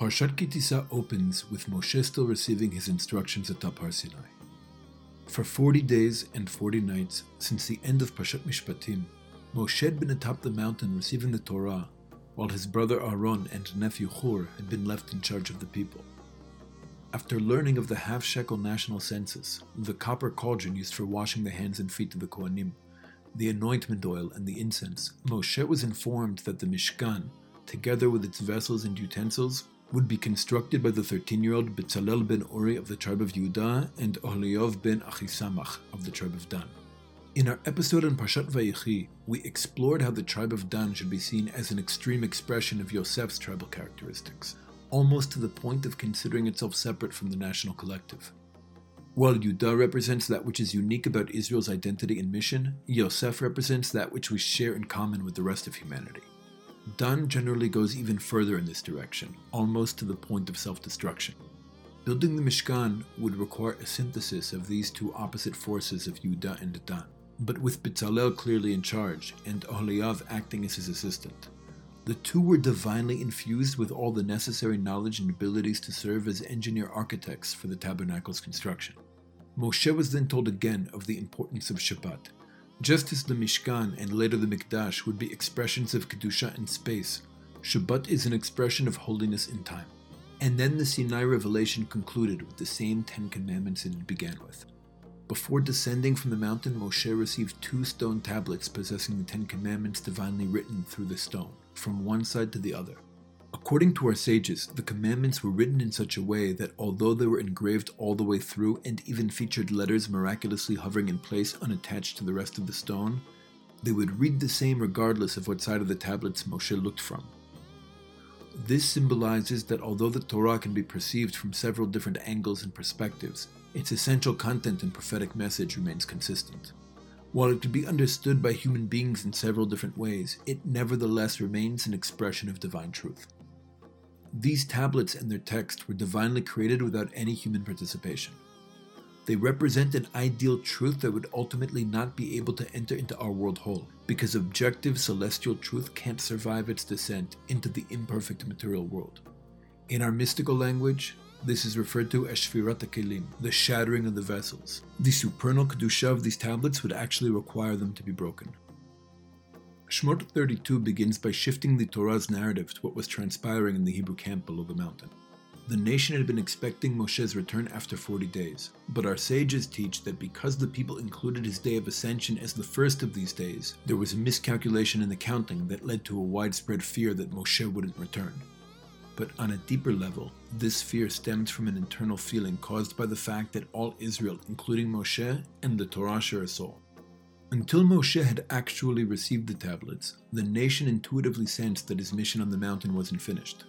Parshat Ki Tisa opens with Moshe still receiving his instructions atop Har Sinai. For 40 days and 40 nights since the end of Parshat Mishpatim, Moshe had been atop the mountain receiving the Torah, while his brother Aaron and nephew Hur had been left in charge of the people. After learning of the half shekel national census, the copper cauldron used for washing the hands and feet of the Kohanim, the anointment oil, and the incense, Moshe was informed that the Mishkan, together with its vessels and utensils, would be constructed by the 13 year old Bezalel ben Uri of the tribe of Judah and Oholiav ben Achisamach of the tribe of Dan. In our episode on Parshat Vayechi, we explored how the tribe of Dan should be seen as an extreme expression of Yosef's tribal characteristics, almost to the point of considering itself separate from the national collective. While Yudah represents that which is unique about Israel's identity and mission, Yosef represents that which we share in common with the rest of humanity. Dan generally goes even further in this direction, almost to the point of self destruction. Building the Mishkan would require a synthesis of these two opposite forces of Yudah and Dan, but with Bezalel clearly in charge and Oholiav acting as his assistant. The two were divinely infused with all the necessary knowledge and abilities to serve as engineer architects for the tabernacle's construction. Moshe was then told again of the importance of Shabbat, just as the Mishkan and later the Mikdash would be expressions of Kedusha in space, Shabbat is an expression of holiness in time. And then the Sinai revelation concluded with the same Ten Commandments it began with. Before descending from the mountain, Moshe received two stone tablets possessing the Ten Commandments divinely written through the stone, from one side to the other. According to our sages, the commandments were written in such a way that although they were engraved all the way through and even featured letters miraculously hovering in place unattached to the rest of the stone, they would read the same regardless of what side of the tablets Moshe looked from. This symbolizes that although the Torah can be perceived from several different angles and perspectives, its essential content and prophetic message remains consistent. While it could be understood by human beings in several different ways, it nevertheless remains an expression of divine truth. These tablets and their text were divinely created without any human participation. They represent an ideal truth that would ultimately not be able to enter into our world whole, because objective celestial truth can't survive its descent into the imperfect material world. In our mystical language, this is referred to as Shvirat Kelim, the shattering of the vessels. The supernal Kedusha of these tablets would actually require them to be broken. Shemot 32 begins by shifting the Torah's narrative to what was transpiring in the Hebrew camp below the mountain. The nation had been expecting Moshe's return after 40 days, but our sages teach that because the people included his day of ascension as the first of these days, there was a miscalculation in the counting that led to a widespread fear that Moshe wouldn't return. But on a deeper level, this fear stems from an internal feeling caused by the fact that all Israel, including Moshe and the Torah, share a soul. Until Moshe had actually received the tablets, the nation intuitively sensed that his mission on the mountain wasn't finished.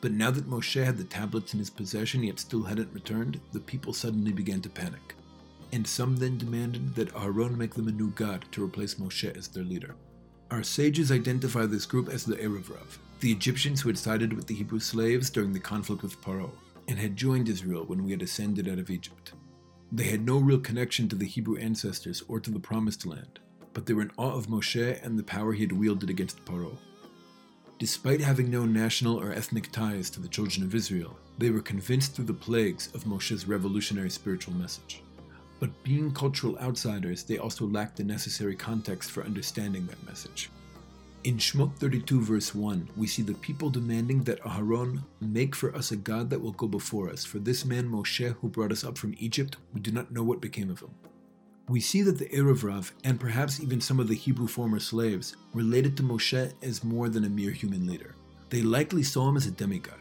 But now that Moshe had the tablets in his possession yet still hadn't returned, the people suddenly began to panic. And some then demanded that Aaron make them a new god to replace Moshe as their leader. Our sages identify this group as the Erev Rav, the Egyptians who had sided with the Hebrew slaves during the conflict with Paro, and had joined Israel when we had ascended out of Egypt. They had no real connection to the Hebrew ancestors or to the Promised Land, but they were in awe of Moshe and the power he had wielded against Paro. Despite having no national or ethnic ties to the children of Israel, they were convinced through the plagues of Moshe's revolutionary spiritual message. But being cultural outsiders, they also lacked the necessary context for understanding that message. In Shemot 32, verse 1, we see the people demanding that Aharon make for us a God that will go before us, for this man Moshe who brought us up from Egypt, we do not know what became of him. We see that the Erev Rav, and perhaps even some of the Hebrew former slaves, related to Moshe as more than a mere human leader. They likely saw him as a demigod.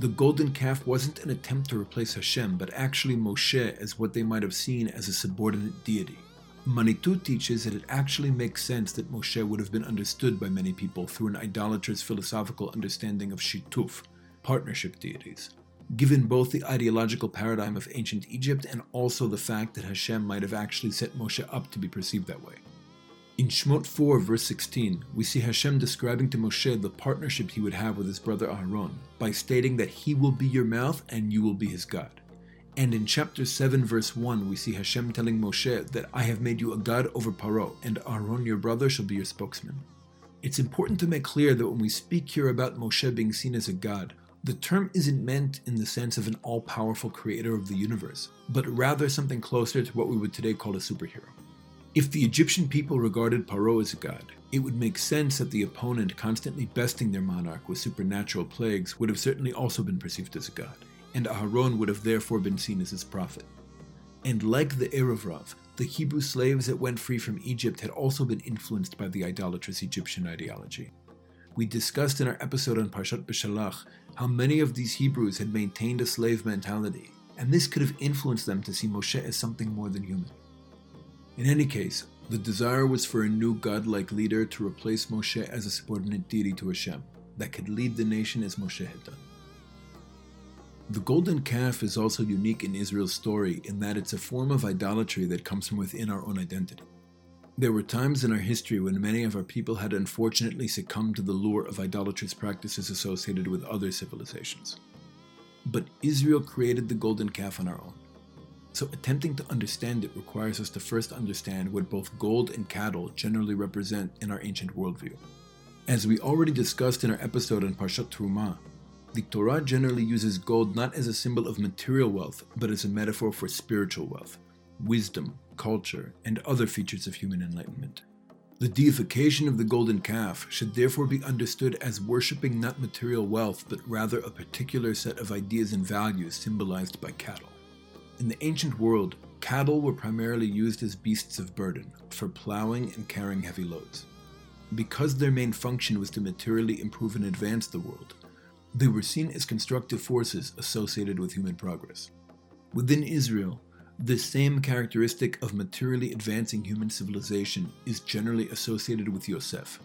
The golden calf wasn't an attempt to replace Hashem, but actually Moshe as what they might have seen as a subordinate deity. Manitou teaches that it actually makes sense that Moshe would have been understood by many people through an idolatrous philosophical understanding of Shituf, partnership deities, given both the ideological paradigm of ancient Egypt and also the fact that Hashem might have actually set Moshe up to be perceived that way. In Shemot 4, verse 16, we see Hashem describing to Moshe the partnership he would have with his brother Aaron by stating that he will be your mouth and you will be his God. And in chapter 7, verse 1, we see Hashem telling Moshe that I have made you a god over Paro, and Aaron your brother shall be your spokesman. It's important to make clear that when we speak here about Moshe being seen as a god, the term isn't meant in the sense of an all powerful creator of the universe, but rather something closer to what we would today call a superhero. If the Egyptian people regarded Paro as a god, it would make sense that the opponent constantly besting their monarch with supernatural plagues would have certainly also been perceived as a god, and Aharon would have therefore been seen as his prophet. And like the Erev Rav, the Hebrew slaves that went free from Egypt had also been influenced by the idolatrous Egyptian ideology. We discussed in our episode on Parshat Beshalach how many of these Hebrews had maintained a slave mentality, and this could have influenced them to see Moshe as something more than human. In any case, the desire was for a new godlike leader to replace Moshe as a subordinate deity to Hashem that could lead the nation as Moshe had done. The golden calf is also unique in Israel's story in that it's a form of idolatry that comes from within our own identity. There were times in our history when many of our people had unfortunately succumbed to the lure of idolatrous practices associated with other civilizations. But Israel created the golden calf on our own. So attempting to understand it requires us to first understand what both gold and cattle generally represent in our ancient worldview. As we already discussed in our episode on Parshat Truma, the Torah generally uses gold not as a symbol of material wealth, but as a metaphor for spiritual wealth, wisdom, culture, and other features of human enlightenment. The deification of the golden calf should therefore be understood as worshipping not material wealth, but rather a particular set of ideas and values symbolized by cattle. In the ancient world, cattle were primarily used as beasts of burden, for plowing and carrying heavy loads. Because their main function was to materially improve and advance the world, they were seen as constructive forces associated with human progress. Within Israel, this same characteristic of materially advancing human civilization is generally associated with Yosef.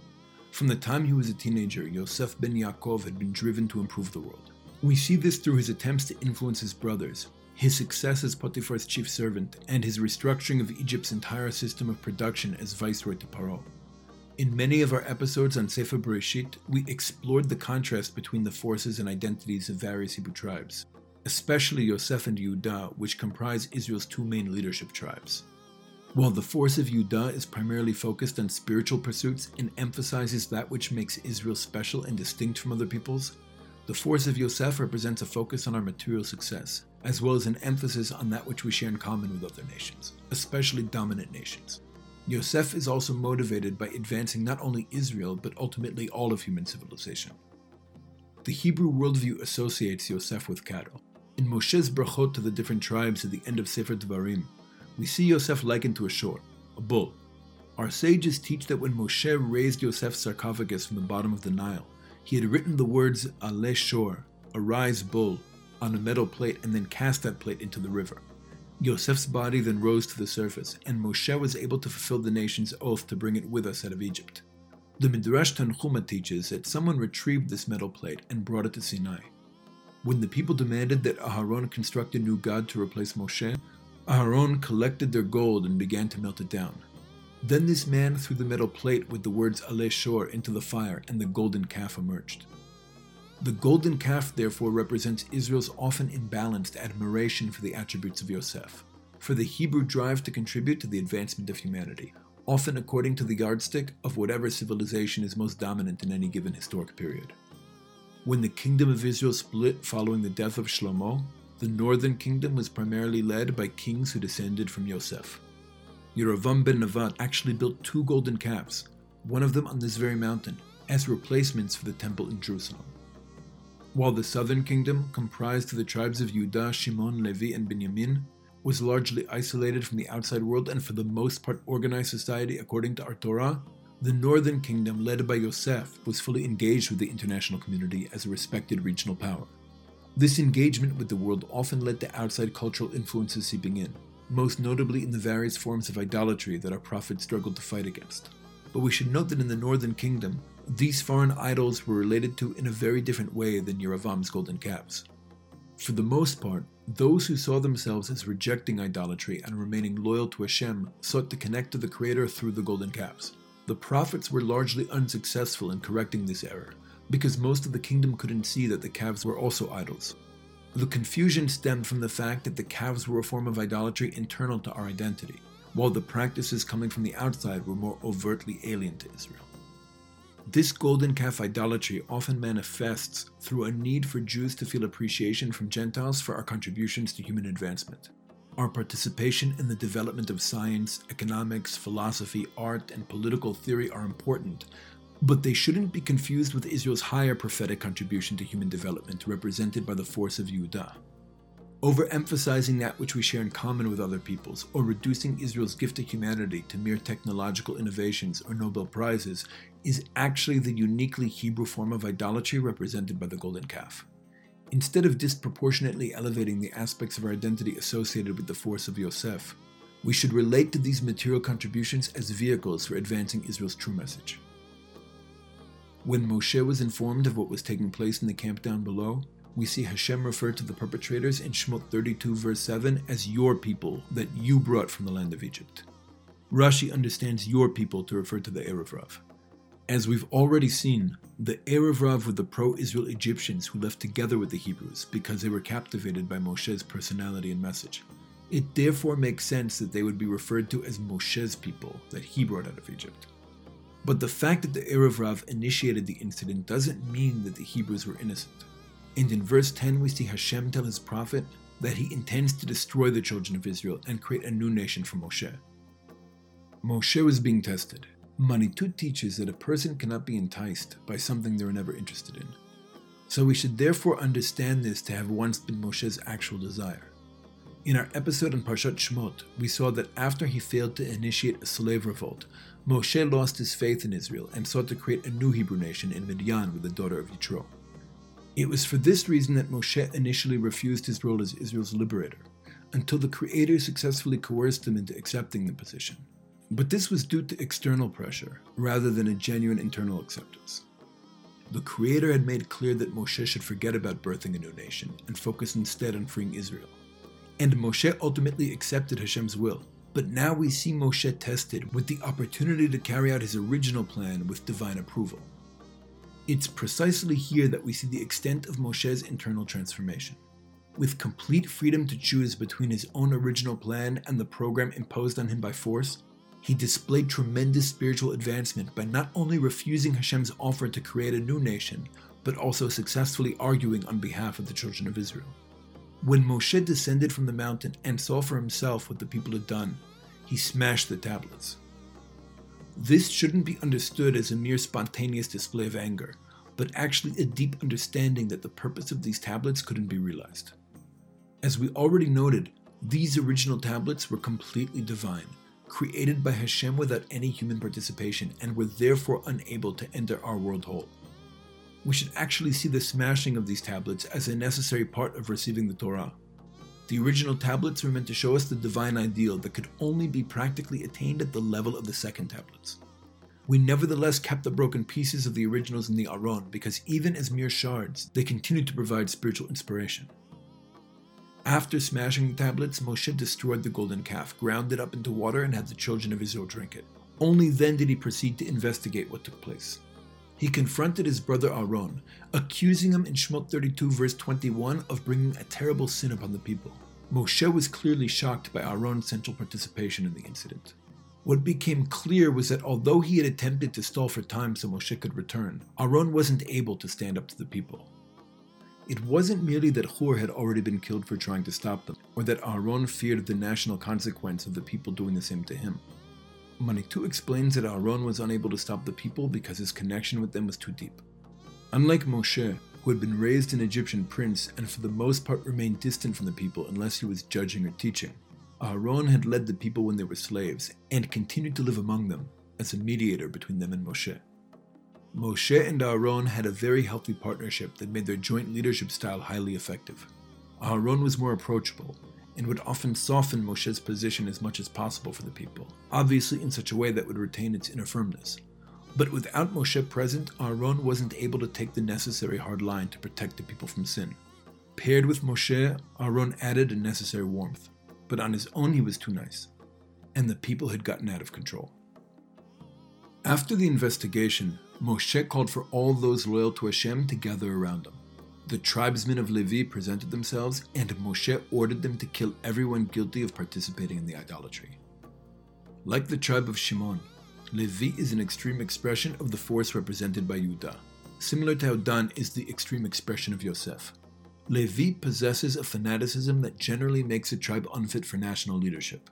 From the time he was a teenager, Yosef ben Yaakov had been driven to improve the world. We see this through his attempts to influence his brothers, his success as Potiphar's chief servant, and his restructuring of Egypt's entire system of production as viceroy to Paro. In many of our episodes on Sefer Bereshit, we explored the contrast between the forces and identities of various Hebrew tribes, especially Yosef and Yehuda, which comprise Israel's two main leadership tribes. While the force of Yehuda is primarily focused on spiritual pursuits and emphasizes that which makes Israel special and distinct from other peoples, the force of Yosef represents a focus on our material success, as well as an emphasis on that which we share in common with other nations, especially dominant nations. Yosef is also motivated by advancing not only Israel, but ultimately all of human civilization. The Hebrew worldview associates Yosef with cattle. In Moshe's brachot to the different tribes at the end of Sefer Devarim, we see Yosef likened to a shor, a bull. Our sages teach that when Moshe raised Yosef's sarcophagus from the bottom of the Nile, he had written the words Ale Shor, arise bull, on a metal plate and then cast that plate into the river. Yosef's body then rose to the surface, and Moshe was able to fulfill the nation's oath to bring it with us out of Egypt. The Midrash Tanchuma teaches that someone retrieved this metal plate and brought it to Sinai. When the people demanded that Aharon construct a new god to replace Moshe, Aharon collected their gold and began to melt it down. Then this man threw the metal plate with the words Ale Shor into the fire, and the golden calf emerged. The golden calf, therefore, represents Israel's often imbalanced admiration for the attributes of Yosef, for the Hebrew drive to contribute to the advancement of humanity, often according to the yardstick of whatever civilization is most dominant in any given historic period. When the kingdom of Israel split following the death of Shlomo, the northern kingdom was primarily led by kings who descended from Yosef. Yerovam ben Nevat actually built two golden calves, one of them on this very mountain, as replacements for the temple in Jerusalem. While the southern kingdom, comprised of the tribes of Judah, Shimon, Levi, and Benjamin, was largely isolated from the outside world and for the most part organized society according to our Torah, the northern kingdom, led by Yosef, was fully engaged with the international community as a respected regional power. This engagement with the world often led to outside cultural influences seeping in, most notably in the various forms of idolatry that our prophet struggled to fight against. But we should note that in the northern kingdom, these foreign idols were related to in a very different way than Yeravam's golden calves. For the most part, those who saw themselves as rejecting idolatry and remaining loyal to Hashem sought to connect to the Creator through the golden calves. The prophets were largely unsuccessful in correcting this error, because most of the kingdom couldn't see that the calves were also idols. The confusion stemmed from the fact that the calves were a form of idolatry internal to our identity, while the practices coming from the outside were more overtly alien to Israel. This golden calf idolatry often manifests through a need for Jews to feel appreciation from Gentiles for our contributions to human advancement. Our participation in the development of science, economics, philosophy, art, and political theory are important, but they shouldn't be confused with Israel's higher prophetic contribution to human development represented by the force of Yehuda. Overemphasizing that which we share in common with other peoples, or reducing Israel's gift to humanity to mere technological innovations or Nobel Prizes, is actually the uniquely Hebrew form of idolatry represented by the golden calf. Instead of disproportionately elevating the aspects of our identity associated with the force of Yosef, we should relate to these material contributions as vehicles for advancing Israel's true message. When Moshe was informed of what was taking place in the camp down below, we see Hashem refer to the perpetrators in Shemot 32, verse 7, as your people that you brought from the land of Egypt. Rashi understands your people to refer to the Erev Rav. As we've already seen, the Erev Rav were the pro Israel Egyptians who left together with the Hebrews because they were captivated by Moshe's personality and message. It therefore makes sense that they would be referred to as Moshe's people that he brought out of Egypt. But the fact that the Erev Rav initiated the incident doesn't mean that the Hebrews were innocent. And in verse 10, we see Hashem tell his prophet that he intends to destroy the children of Israel and create a new nation for Moshe. Moshe was being tested. Manitou teaches that a person cannot be enticed by something they were never interested in. So we should therefore understand this to have once been Moshe's actual desire. In our episode on Parshat Shmot, we saw that after he failed to initiate a slave revolt, Moshe lost his faith in Israel and sought to create a new Hebrew nation in Midian with the daughter of Yitro. It was for this reason that Moshe initially refused his role as Israel's liberator, until the Creator successfully coerced him into accepting the position. But this was due to external pressure, rather than a genuine internal acceptance. The Creator had made clear that Moshe should forget about birthing a new nation and focus instead on freeing Israel. And Moshe ultimately accepted Hashem's will, but now we see Moshe tested with the opportunity to carry out his original plan with divine approval. It's precisely here that we see the extent of Moshe's internal transformation. With complete freedom to choose between his own original plan and the program imposed on him by force, he displayed tremendous spiritual advancement by not only refusing Hashem's offer to create a new nation, but also successfully arguing on behalf of the children of Israel. When Moshe descended from the mountain and saw for himself what the people had done, he smashed the tablets. This shouldn't be understood as a mere spontaneous display of anger, but actually a deep understanding that the purpose of these tablets couldn't be realized. As we already noted, these original tablets were completely divine, created by Hashem without any human participation, and were therefore unable to enter our world whole. We should actually see the smashing of these tablets as a necessary part of receiving the Torah. The original tablets were meant to show us the divine ideal that could only be practically attained at the level of the second tablets. We nevertheless kept the broken pieces of the originals in the Aron because even as mere shards, they continued to provide spiritual inspiration. After smashing the tablets, Moshe destroyed the golden calf, ground it up into water, and had the children of Israel drink it. Only then did he proceed to investigate what took place. He confronted his brother Aaron, accusing him in Shemot 32, verse 21, of bringing a terrible sin upon the people. Moshe was clearly shocked by Aaron's central participation in the incident. What became clear was that although he had attempted to stall for time so Moshe could return, Aaron wasn't able to stand up to the people. It wasn't merely that Hur had already been killed for trying to stop them, or that Aaron feared the national consequence of the people doing the same to him. Manitou explains that Aaron was unable to stop the people because his connection with them was too deep. Unlike Moshe, who had been raised an Egyptian prince and for the most part remained distant from the people unless he was judging or teaching, Aaron had led the people when they were slaves and continued to live among them as a mediator between them and Moshe. Moshe and Aaron had a very healthy partnership that made their joint leadership style highly effective. Aaron was more approachable, and would often soften Moshe's position as much as possible for the people, obviously in such a way that would retain its inner firmness. But without Moshe present, Aaron wasn't able to take the necessary hard line to protect the people from sin. Paired with Moshe, Aaron added a necessary warmth, but on his own he was too nice, and the people had gotten out of control. After the investigation, Moshe called for all those loyal to Hashem to gather around him. The tribesmen of Levi presented themselves, and Moshe ordered them to kill everyone guilty of participating in the idolatry. Like the tribe of Shimon, Levi is an extreme expression of the force represented by Yudah, similar to how Dan is the extreme expression of Yosef. Levi possesses a fanaticism that generally makes a tribe unfit for national leadership.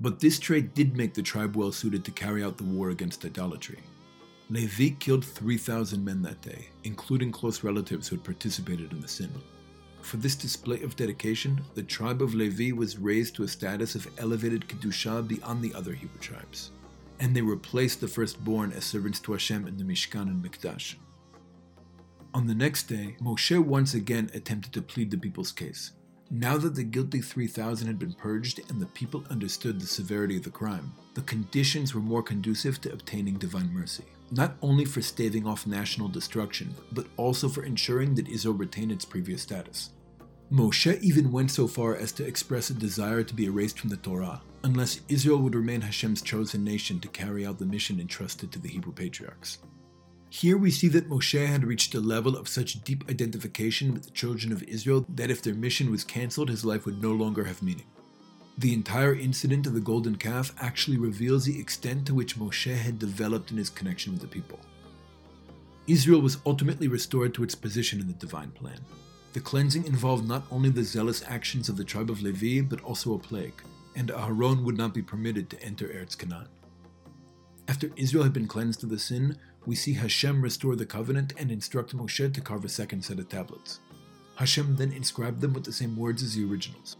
But this trait did make the tribe well suited to carry out the war against idolatry. Levi killed 3,000 men that day, including close relatives who had participated in the sin. For this display of dedication, the tribe of Levi was raised to a status of elevated Kedusha beyond the other Hebrew tribes, and they replaced the firstborn as servants to Hashem in the Mishkan and Mikdash. On the next day, Moshe once again attempted to plead the people's case. Now that the guilty 3,000 had been purged and the people understood the severity of the crime, the conditions were more conducive to obtaining divine mercy. Not only for staving off national destruction, but also for ensuring that Israel retained its previous status. Moshe even went so far as to express a desire to be erased from the Torah, unless Israel would remain Hashem's chosen nation to carry out the mission entrusted to the Hebrew patriarchs. Here we see that Moshe had reached a level of such deep identification with the children of Israel that if their mission was cancelled, his life would no longer have meaning. The entire incident of the golden calf actually reveals the extent to which Moshe had developed in his connection with the people. Israel was ultimately restored to its position in the divine plan. The cleansing involved not only the zealous actions of the tribe of Levi, but also a plague, and Aaron would not be permitted to enter Eretz Canaan. After Israel had been cleansed of the sin, we see Hashem restore the covenant and instruct Moshe to carve a second set of tablets. Hashem then inscribed them with the same words as the originals.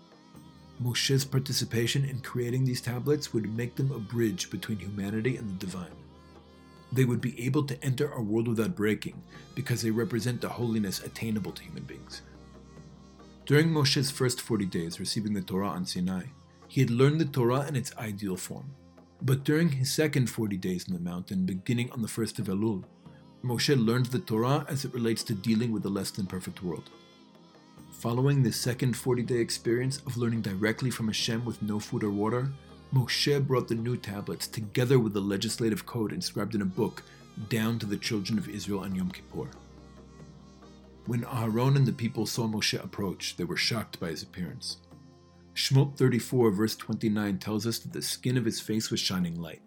Moshe's participation in creating these tablets would make them a bridge between humanity and the divine. They would be able to enter our world without breaking because they represent the holiness attainable to human beings. During Moshe's first 40 days receiving the Torah on Sinai, he had learned the Torah in its ideal form. But during his second 40 days in the mountain, beginning on the first of Elul, Moshe learned the Torah as it relates to dealing with a less than perfect world. Following this second 40 day experience of learning directly from Hashem with no food or water, Moshe brought the new tablets together with the legislative code inscribed in a book down to the children of Israel on Yom Kippur. When Aaron and the people saw Moshe approach, they were shocked by his appearance. Shemot 34, verse 29, tells us that the skin of his face was shining light.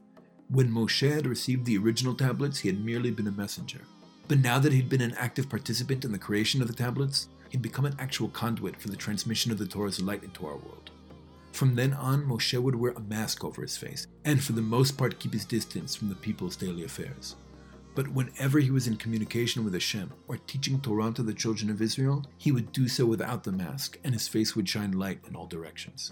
When Moshe had received the original tablets, he had merely been a messenger. But now that he'd been an active participant in the creation of the tablets, he'd become an actual conduit for the transmission of the Torah's light into our world. From then on, Moshe would wear a mask over his face, and for the most part keep his distance from the people's daily affairs. But whenever he was in communication with Hashem or teaching Torah to the children of Israel, he would do so without the mask, and his face would shine light in all directions.